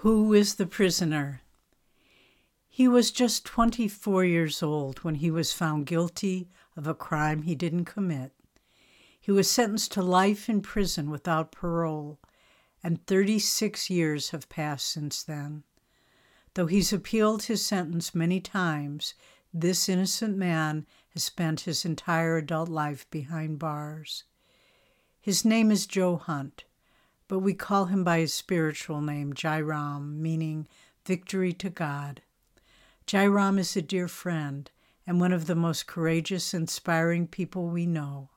Who is the prisoner? He was just 24 years old when he was found guilty of a crime he didn't commit. He was sentenced to life in prison without parole, and 36 years have passed since then. Though he's appealed his sentence many times, this innocent man has spent his entire adult life behind bars. His name is Joe Hunt, but we call him by his spiritual name, Jairam, meaning victory to God. Jairam is a dear friend and one of the most courageous, inspiring people we know.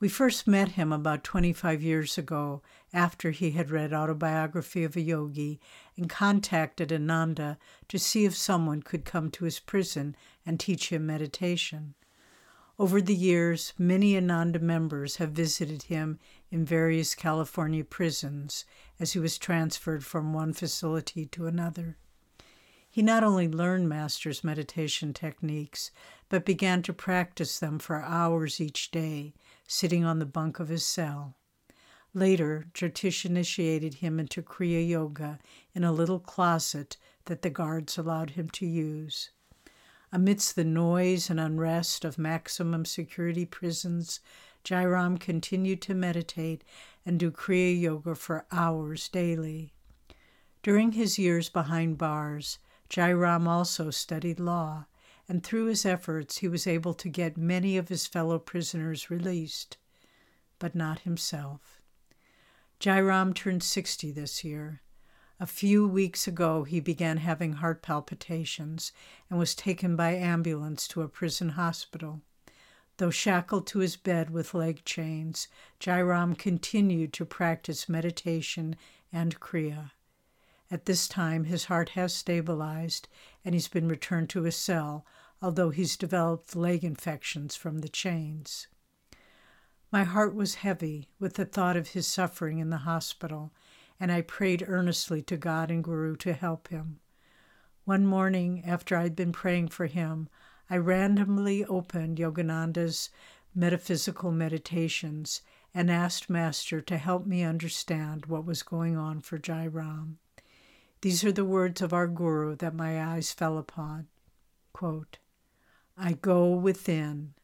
We first met him about 25 years ago after he had read Autobiography of a Yogi and contacted Ananda to see if someone could come to his prison and teach him meditation. Over the years, many Ananda members have visited him in various California prisons as he was transferred from one facility to another. He not only learned Master's meditation techniques, but began to practice them for hours each day, sitting on the bunk of his cell. Later, Jyotish initiated him into Kriya Yoga in a little closet that the guards allowed him to use. Amidst the noise and unrest of maximum security prisons, Jairam continued to meditate and do Kriya Yoga for hours daily. During his years behind bars, Jairam also studied law, and through his efforts he was able to get many of his fellow prisoners released, but not himself. Jairam turned 60 this year. A few weeks ago, he began having heart palpitations and was taken by ambulance to a prison hospital. Though shackled to his bed with leg chains, Jairam continued to practice meditation and Kriya. At this time, his heart has stabilized and he's been returned to his cell, although he's developed leg infections from the chains. My heart was heavy with the thought of his suffering in the hospital and I prayed earnestly to God and Guru to help him. One morning, after I'd been praying for him, I randomly opened Yogananda's metaphysical meditations and asked Master to help me understand what was going on for Jairam. These are the words of our Guru that my eyes fell upon. Quote, I go within.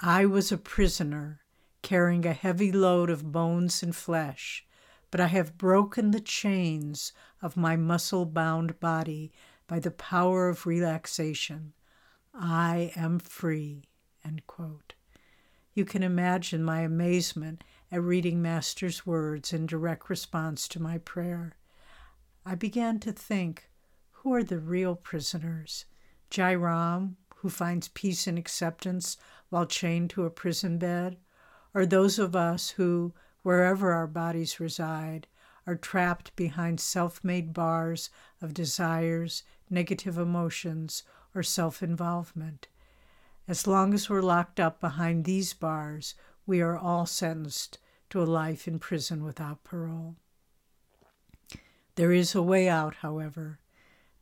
I was a prisoner carrying a heavy load of bones and flesh but I have broken the chains of my muscle bound body by the power of relaxation. I am free. You can imagine my amazement at reading Master's words in direct response to my prayer. I began to think who are the real prisoners? Jairam, who finds peace and acceptance while chained to a prison bed, or those of us who, wherever our bodies reside, are trapped behind self made bars of desires, negative emotions, or self involvement. As long as we're locked up behind these bars, we are all sentenced to a life in prison without parole. There is a way out, however.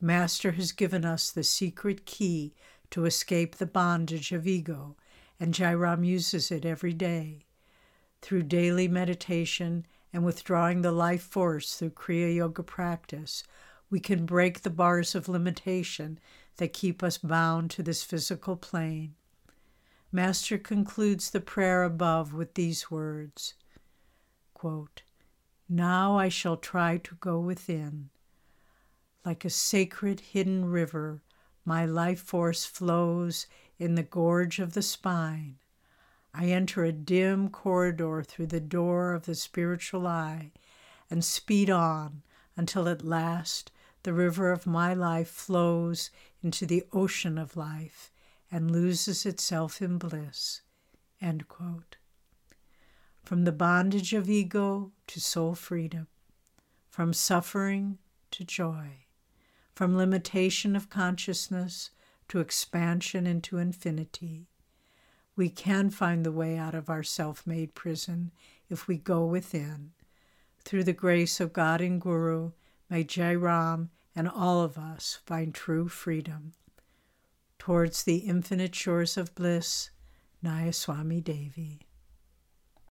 Master has given us the secret key to escape the bondage of ego, and Jairam uses it every day through daily meditation and withdrawing the life force through Kriya Yoga practice, we can break the bars of limitation that keep us bound to this physical plane. Master concludes the prayer above with these words quote, Now I shall try to go within. Like a sacred hidden river, my life force flows in the gorge of the spine I enter a dim corridor through the door of the spiritual eye and speed on until at last the river of my life flows into the ocean of life and loses itself in bliss. From the bondage of ego to soul freedom, from suffering to joy, from limitation of consciousness to expansion into infinity we can find the way out of our self made prison if we go within. Through the grace of God and Guru, may Jairam and all of us find true freedom. Towards the infinite shores of bliss, Nayaswami Devi.